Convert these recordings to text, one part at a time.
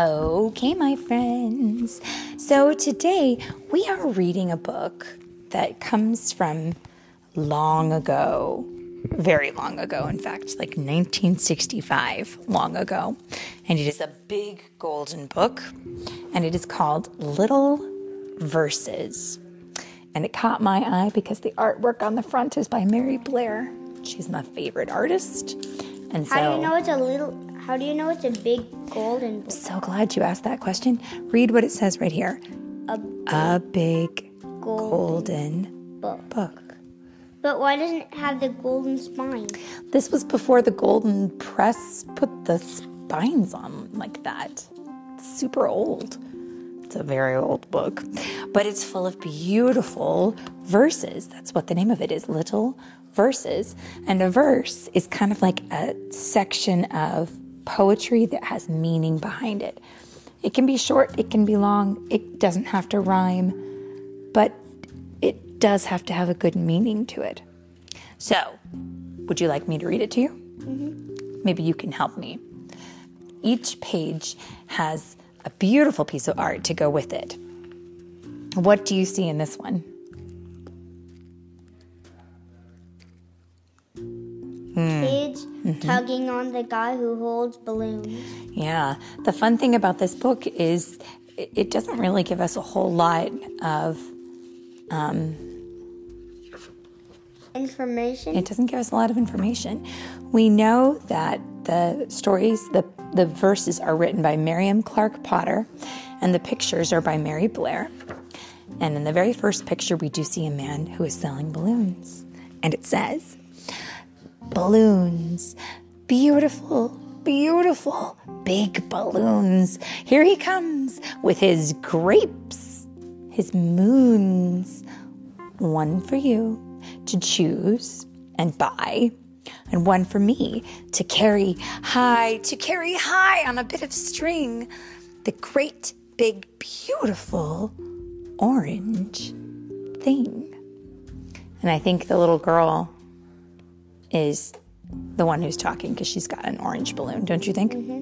Okay, my friends. So today we are reading a book that comes from long ago, very long ago, in fact, like 1965, long ago. And it is a big golden book, and it is called Little Verses. And it caught my eye because the artwork on the front is by Mary Blair. She's my favorite artist. And so, How do you know it's a little? How do you know it's a big golden book? so glad you asked that question. Read what it says right here. A A big golden golden book. book. But why doesn't it have the golden spine? This was before the golden press put the spines on like that. It's super old. It's a very old book, but it's full of beautiful verses. That's what the name of it is Little Verses. And a verse is kind of like a section of poetry that has meaning behind it. It can be short, it can be long, it doesn't have to rhyme, but it does have to have a good meaning to it. So, would you like me to read it to you? Mm-hmm. Maybe you can help me. Each page has a beautiful piece of art to go with it. What do you see in this one? Hmm. Kids mm-hmm. tugging on the guy who holds balloons. Yeah, the fun thing about this book is it doesn't really give us a whole lot of, um, Information. it doesn't give us a lot of information. We know that the stories, the, the verses are written by Miriam Clark Potter, and the pictures are by Mary Blair. And in the very first picture, we do see a man who is selling balloons. And it says, Balloons, beautiful, beautiful, big balloons. Here he comes with his grapes, his moons. One for you to choose and buy, and one for me to carry high, to carry high on a bit of string. The great, big, beautiful orange thing. And I think the little girl is the one who's talking because she's got an orange balloon, don't you think? Mm-hmm.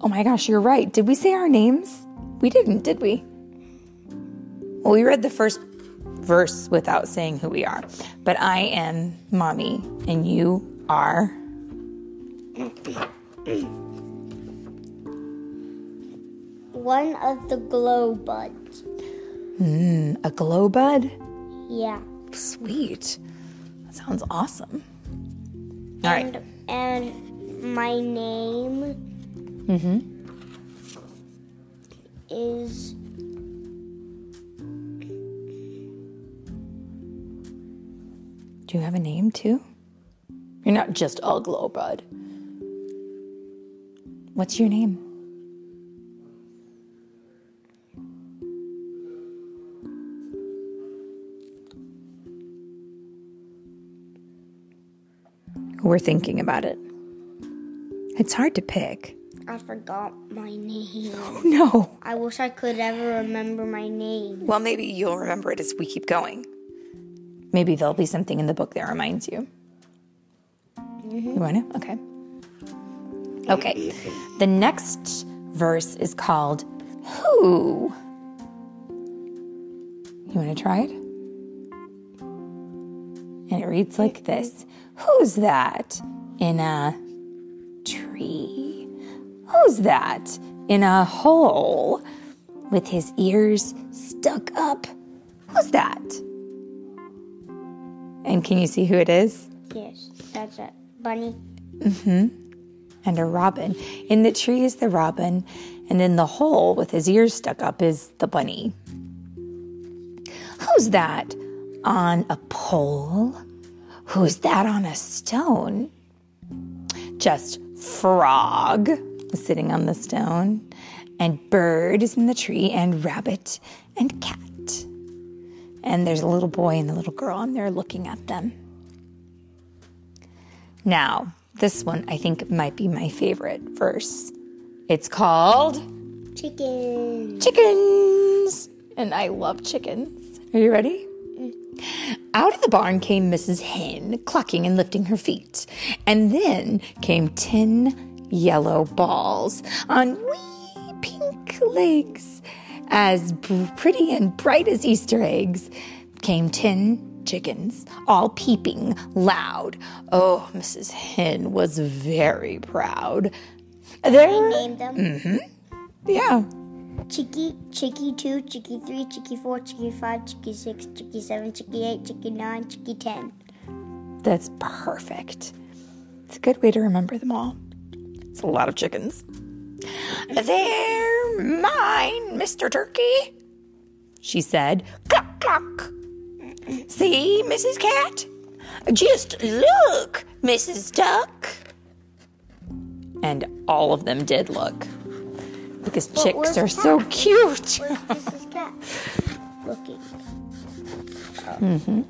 Oh my gosh, you're right. Did we say our names? We didn't, did we? Well, we read the first verse without saying who we are. But I am mommy, and you are. One of the glow buds. Hmm, a glow bud? Yeah. Sweet. That sounds awesome. All right. And and my name mm-hmm. is Do you have a name too? You're not just a glow bud. What's your name? We're thinking about it. It's hard to pick. I forgot my name. No. I wish I could ever remember my name. Well, maybe you'll remember it as we keep going. Maybe there'll be something in the book that reminds you. Mm-hmm. You want to? Okay. Okay. The next verse is called Who? You want to try it? And it reads like this Who's that in a tree? Who's that in a hole with his ears stuck up? Who's that? And can you see who it is? Yes, that's it. Bunny. Mhm. And a robin. In the tree is the robin, and in the hole with his ears stuck up is the bunny. Who's that on a pole? Who's that on a stone? Just frog sitting on the stone, and bird is in the tree, and rabbit and cat. And there's a little boy and a little girl, and they're looking at them. Now, this one I think might be my favorite verse. It's called Chickens. Chickens. And I love chickens. Are you ready? Out of the barn came Mrs. Hen, clucking and lifting her feet. And then came ten yellow balls on wee pink legs. As pretty and bright as Easter eggs came ten chickens, all peeping loud. Oh, Mrs. Hen was very proud. There, I named them. Mm-hmm. Yeah. Chicky, Chicky 2, Chicky 3, Chicky 4, Chicky 5, Chicky 6, Chicky 7, Chicky 8, Chicky 9, Chicky 10. That's perfect. It's a good way to remember them all. It's a lot of chickens. They're mine, Mr. Turkey, she said. Cluck, cluck. See, Mrs. Cat? Just look, Mrs. Duck. And all of them did look. Because chicks are so cute. Where's Mrs. Cat? Looking. Mm-hmm.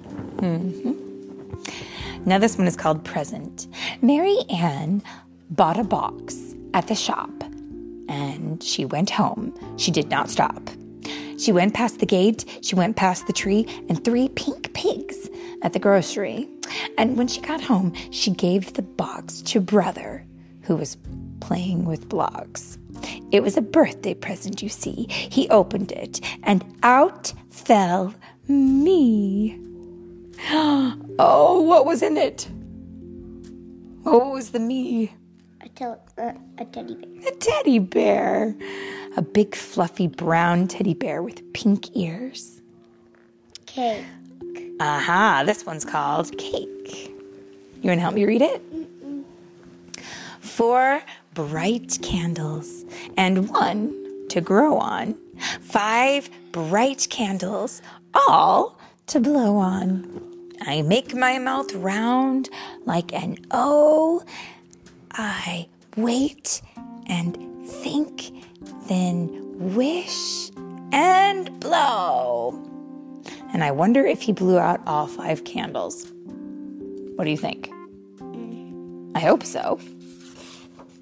Mm-hmm. Now this one is called Present. Mary Ann bought a box at the shop and she went home. She did not stop. She went past the gate, she went past the tree, and three pink pigs at the grocery. And when she got home, she gave the box to brother, who was playing with blocks. It was a birthday present, you see. He opened it, and out fell me. Oh, what was in it? What was the me? A, tel- uh, a teddy bear. A teddy bear. A big, fluffy brown teddy bear with pink ears. Cake. Aha, this one's called Cake. You want to help me read it? Mm-mm. Four bright candles and one to grow on. Five bright candles, all to blow on. I make my mouth round like an O. I wait and think, then wish and blow. And I wonder if he blew out all five candles. What do you think? I hope so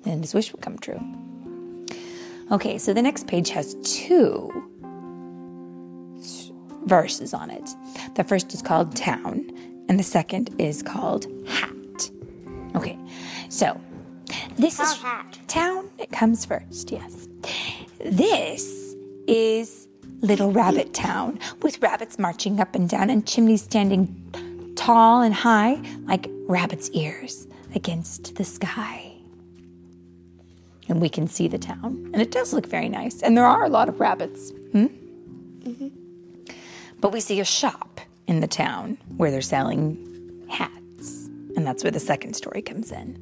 and his wish would come true. Okay, so the next page has two verses on it. The first is called Town, and the second is called Hat. Okay, so this is hat. Town. It comes first, yes. This is Little Rabbit Town with rabbits marching up and down and chimneys standing tall and high like rabbits' ears against the sky and we can see the town. And it does look very nice. And there are a lot of rabbits. Hmm? Mm-hmm. But we see a shop in the town where they're selling hats. And that's where the second story comes in.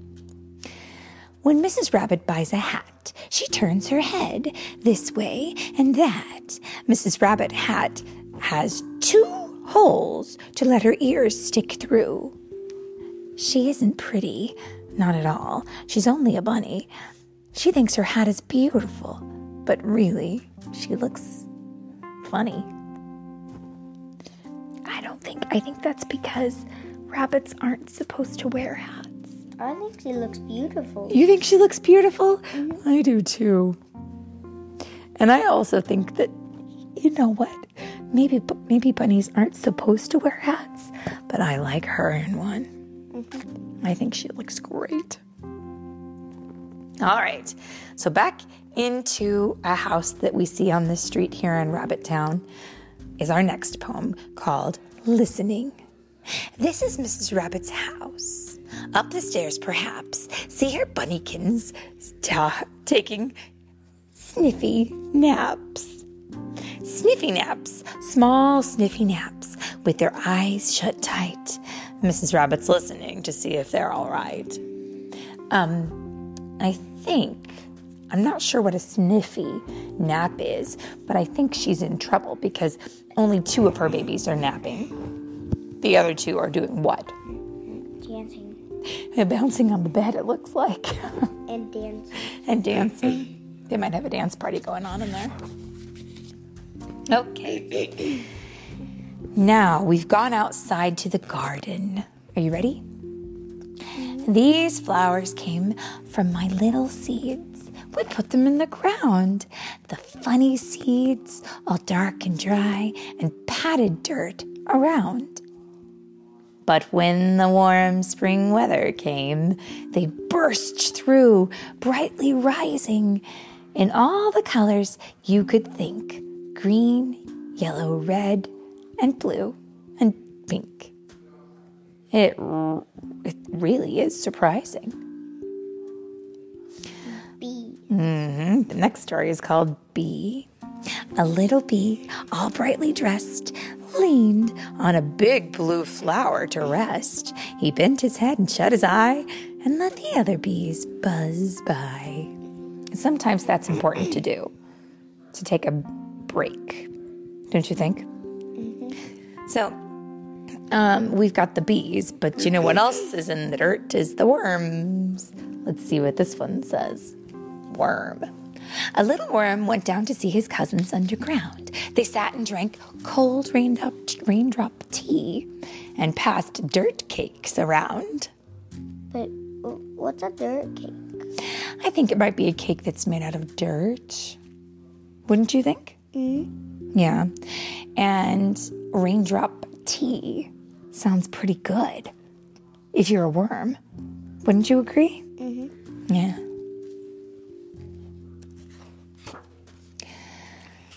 When Mrs. Rabbit buys a hat, she turns her head this way and that. Mrs. Rabbit hat has two holes to let her ears stick through. She isn't pretty, not at all. She's only a bunny, she thinks her hat is beautiful, but really, she looks funny. I don't think, I think that's because rabbits aren't supposed to wear hats. I think she looks beautiful. You think she looks beautiful? Mm-hmm. I do too. And I also think that, you know what? Maybe maybe bunnies aren't supposed to wear hats, but I like her in one. Mm-hmm. I think she looks great. All right, so back into a house that we see on this street here in Rabbit Town is our next poem called Listening. This is Mrs. Rabbit's house. Up the stairs, perhaps, see her bunnykins ta- taking sniffy naps. Sniffy naps, small sniffy naps, with their eyes shut tight. Mrs. Rabbit's listening to see if they're all right. Um, I think, I'm not sure what a sniffy nap is, but I think she's in trouble because only two of her babies are napping. The other two are doing what? Dancing. And bouncing on the bed, it looks like. and dancing. and dancing. They might have a dance party going on in there. Okay. Now we've gone outside to the garden. Are you ready? These flowers came from my little seeds. We put them in the ground. The funny seeds, all dark and dry, and patted dirt around. But when the warm spring weather came, they burst through, brightly rising in all the colors you could think green, yellow, red, and blue, and pink. It, really is surprising. Bee. hmm The next story is called Bee. A little bee, all brightly dressed, leaned on a big blue flower to rest. He bent his head and shut his eye and let the other bees buzz by. Sometimes that's important to do, to take a break, don't you think? So, um, we've got the bees, but you know what else is in the dirt is the worms. Let's see what this one says. Worm. A little worm went down to see his cousins underground. They sat and drank cold raindrop, raindrop tea and passed dirt cakes around. But what's a dirt cake? I think it might be a cake that's made out of dirt. Wouldn't you think? Mm-hmm. Yeah. And raindrop tea sounds pretty good if you're a worm. Wouldn't you agree? Mm-hmm. Yeah.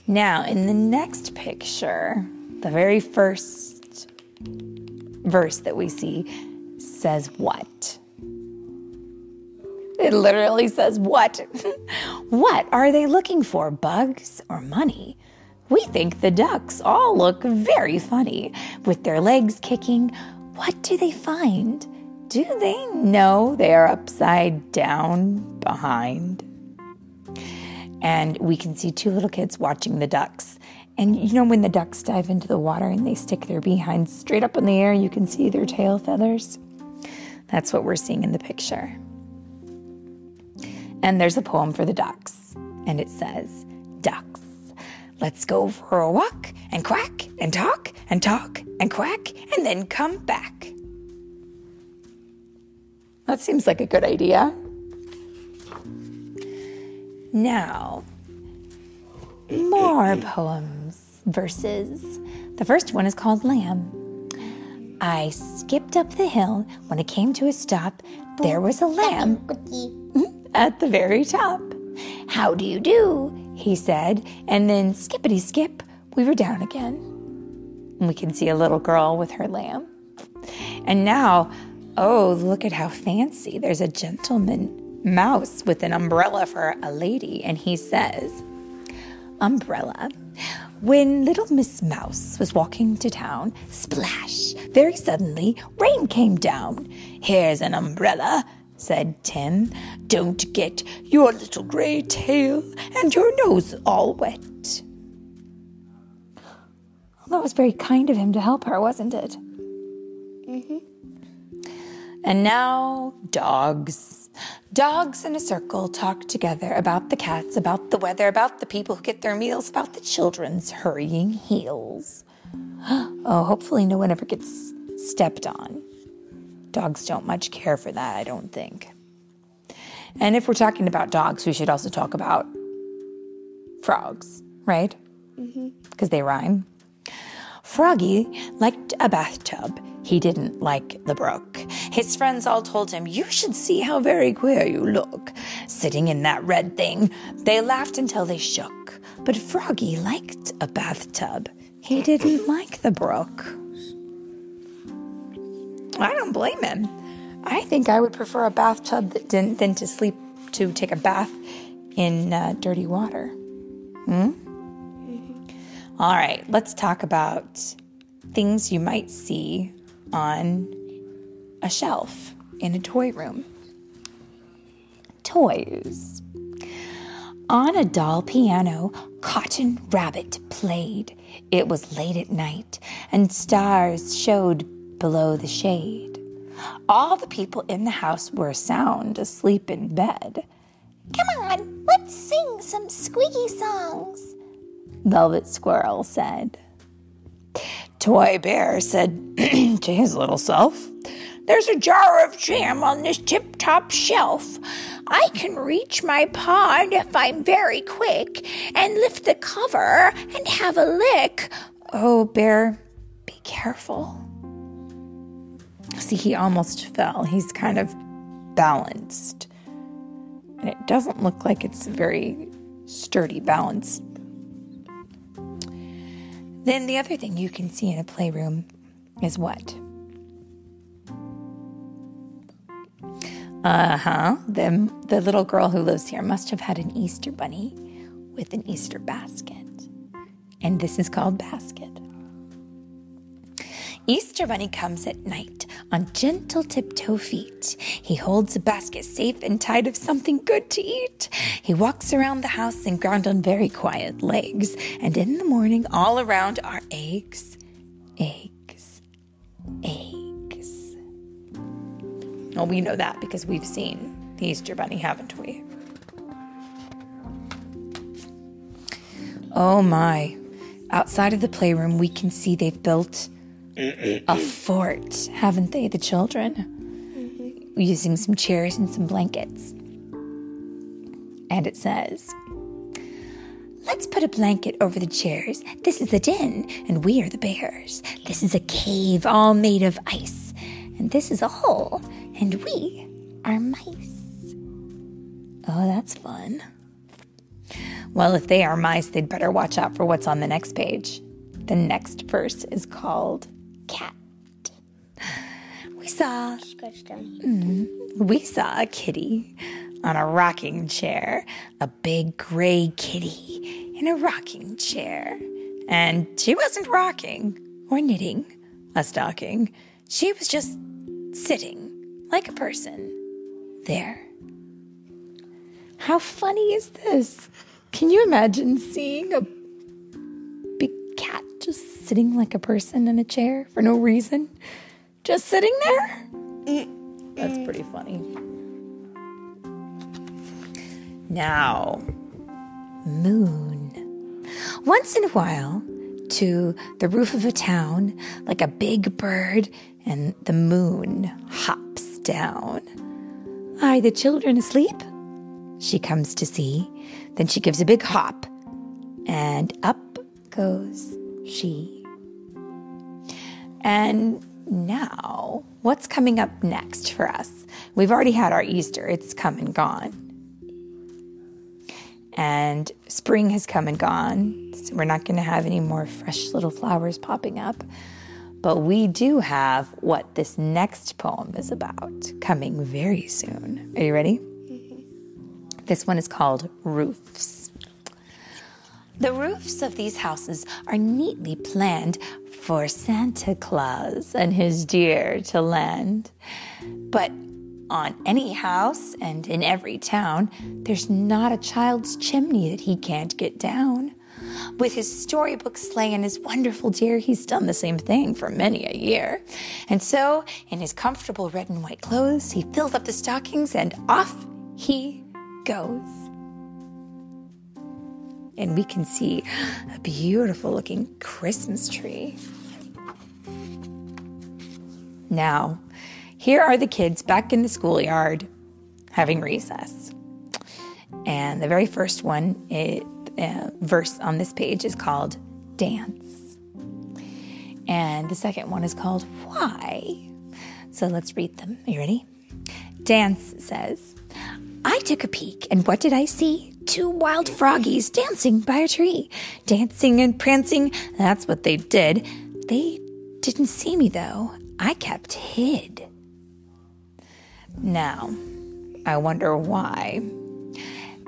Now, in the next picture, the very first verse that we see says what? It literally says what? what are they looking for, bugs or money? We think the ducks all look very funny with their legs kicking. What do they find? Do they know they are upside down behind? And we can see two little kids watching the ducks. And you know, when the ducks dive into the water and they stick their behinds straight up in the air, you can see their tail feathers. That's what we're seeing in the picture. And there's a poem for the ducks, and it says, Ducks, let's go for a walk and quack and talk and talk and quack and then come back. That seems like a good idea. Now, more poems, verses. The first one is called Lamb. I skipped up the hill. When it came to a stop, there was a lamb at the very top. How do you do? He said, and then skippity skip, we were down again. And we can see a little girl with her lamb. And now, oh, look at how fancy. There's a gentleman mouse with an umbrella for a lady, and he says, Umbrella. When little Miss Mouse was walking to town, splash, very suddenly, rain came down. Here's an umbrella, said Tim. Don't get your little gray tail and your nose all wet. That was very kind of him to help her, wasn't it? Mm-hmm. And now, dogs. Dogs in a circle talk together about the cats, about the weather, about the people who get their meals, about the children's hurrying heels. Oh, hopefully, no one ever gets stepped on. Dogs don't much care for that, I don't think. And if we're talking about dogs, we should also talk about frogs, right? Mm-hmm. Because they rhyme. Froggy liked a bathtub. He didn't like the brook. His friends all told him, You should see how very queer you look, sitting in that red thing. They laughed until they shook. But Froggy liked a bathtub. He didn't like the brook. I don't blame him. I think I would prefer a bathtub that didn't than to sleep to take a bath in uh, dirty water. Hmm? All right, let's talk about things you might see on a shelf in a toy room. Toys. On a doll piano, Cotton Rabbit played. It was late at night, and stars showed below the shade. All the people in the house were sound asleep in bed. Come on, let's sing some squeaky songs, Velvet Squirrel said. Toy Bear said to his little self, There's a jar of jam on this tip top shelf. I can reach my paw if I'm very quick and lift the cover and have a lick. Oh, Bear, be careful. See, he almost fell. He's kind of balanced. And it doesn't look like it's a very sturdy balance. Then the other thing you can see in a playroom is what? Uh huh. The, the little girl who lives here must have had an Easter bunny with an Easter basket. And this is called Basket. Easter Bunny comes at night on gentle tiptoe feet. He holds a basket safe and tied of something good to eat. He walks around the house and ground on very quiet legs. And in the morning, all around are eggs, eggs, eggs. Well, we know that because we've seen the Easter Bunny, haven't we? Oh my. Outside of the playroom, we can see they've built a fort, haven't they, the children? Mm-hmm. Using some chairs and some blankets. And it says, Let's put a blanket over the chairs. This is the den, and we are the bears. This is a cave all made of ice, and this is a hole, and we are mice. Oh, that's fun. Well, if they are mice, they'd better watch out for what's on the next page. The next verse is called cat. We saw mm, we saw a kitty on a rocking chair, a big gray kitty in a rocking chair. And she wasn't rocking or knitting a stocking. She was just sitting like a person there. How funny is this? Can you imagine seeing a big cat just sitting like a person in a chair for no reason? Just sitting there? That's pretty funny. Now, moon. Once in a while, to the roof of a town, like a big bird, and the moon hops down. Are the children asleep? She comes to see. Then she gives a big hop, and up goes she. And now, what's coming up next for us? We've already had our Easter, it's come and gone. And spring has come and gone, so we're not going to have any more fresh little flowers popping up. But we do have what this next poem is about coming very soon. Are you ready? Mm-hmm. This one is called Roofs. The roofs of these houses are neatly planned for Santa Claus and his deer to land. But on any house and in every town, there's not a child's chimney that he can't get down. With his storybook sleigh and his wonderful deer, he's done the same thing for many a year. And so, in his comfortable red and white clothes, he fills up the stockings and off he goes and we can see a beautiful looking Christmas tree. Now, here are the kids back in the schoolyard having recess. And the very first one, it, uh, verse on this page is called Dance. And the second one is called Why. So let's read them. Are you ready? Dance says, I took a peek, and what did I see? Two wild froggies dancing by a tree. Dancing and prancing, that's what they did. They didn't see me, though. I kept hid. Now, I wonder why.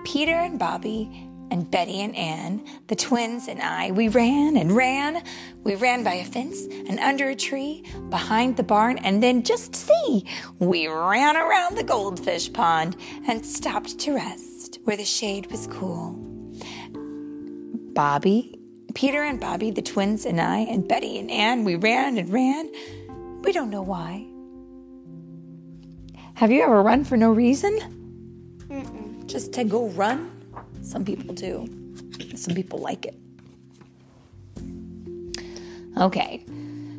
Peter and Bobby and Betty and Ann, the twins and I, we ran and ran. We ran by a fence and under a tree, behind the barn, and then just see, we ran around the goldfish pond and stopped to rest where the shade was cool. Bobby, Peter and Bobby, the twins, and I, and Betty and Ann, we ran and ran. We don't know why. Have you ever run for no reason? Mm-mm. Just to go run? Some people do. Some people like it. Okay,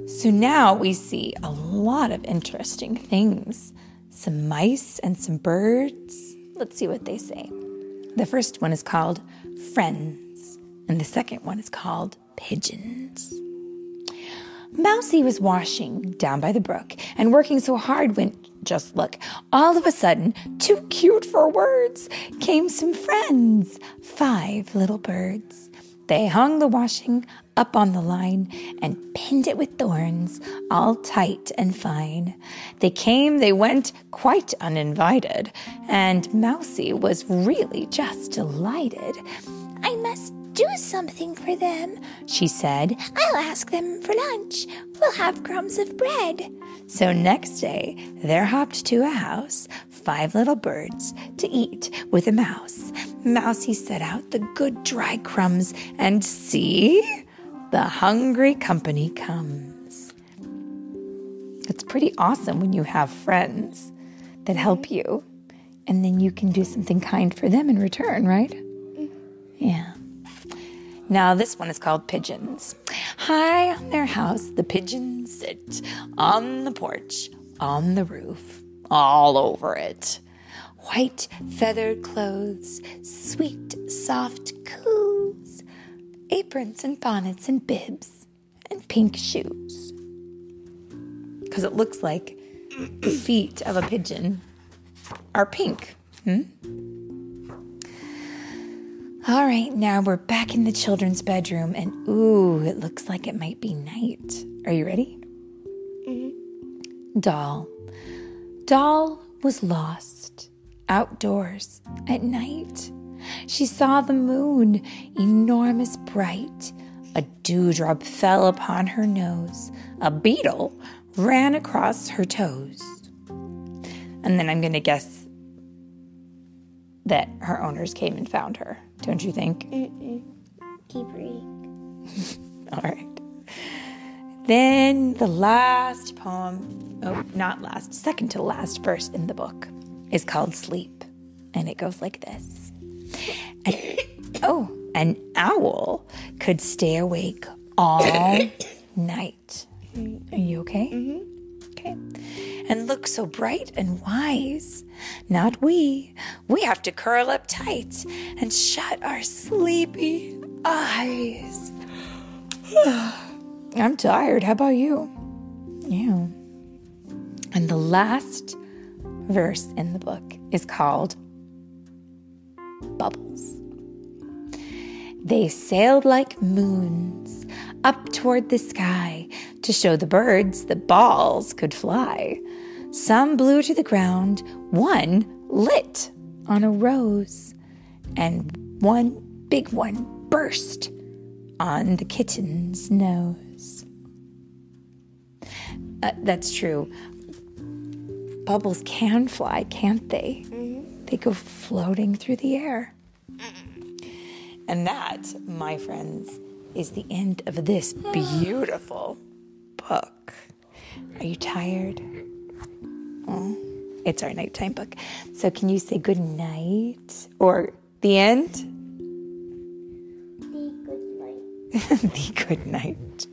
so now we see a lot of interesting things some mice and some birds. Let's see what they say. The first one is called Friends, and the second one is called Pigeons. Mousie was washing down by the brook and working so hard when, just look, all of a sudden, too cute for words, came some friends, five little birds. They hung the washing up on the line and pinned it with thorns, all tight and fine. They came, they went, quite uninvited, and Mousie was really just delighted. I must do something for them, she said. I'll ask them for lunch. We'll have crumbs of bread. So next day, there hopped to a house five little birds to eat with a mouse. Mousie set out the good dry crumbs, and see, the hungry company comes. It's pretty awesome when you have friends that help you, and then you can do something kind for them in return, right? Yeah. Now, this one is called Pigeons. High on their house, the pigeons sit on the porch, on the roof, all over it. White feathered clothes, sweet, soft coos, aprons and bonnets and bibs, and pink shoes. Because it looks like the feet of a pigeon are pink. Hmm? All right, now we're back in the children's bedroom, and ooh, it looks like it might be night. Are you ready? Mm-hmm. Doll. Doll was lost outdoors at night. She saw the moon, enormous bright. A dewdrop fell upon her nose. A beetle ran across her toes. And then I'm going to guess that her owners came and found her. Don't you think? Mm-mm. Keep reading. All right. Then the last poem, oh, not last, second to last verse in the book is called Sleep. And it goes like this An- Oh, an owl could stay awake all night. Are you okay? Mm-hmm. Okay. And look so bright and wise. Not we. We have to curl up tight and shut our sleepy eyes. I'm tired. How about you? Yeah. And the last verse in the book is called Bubbles. They sailed like moons up toward the sky to show the birds that balls could fly. Some blew to the ground, one lit on a rose, and one big one burst on the kitten's nose. Uh, that's true. Bubbles can fly, can't they? They go floating through the air. And that, my friends, is the end of this beautiful book. Are you tired? Oh, it's our nighttime book. So, can you say good night or the end? The good night. the good night.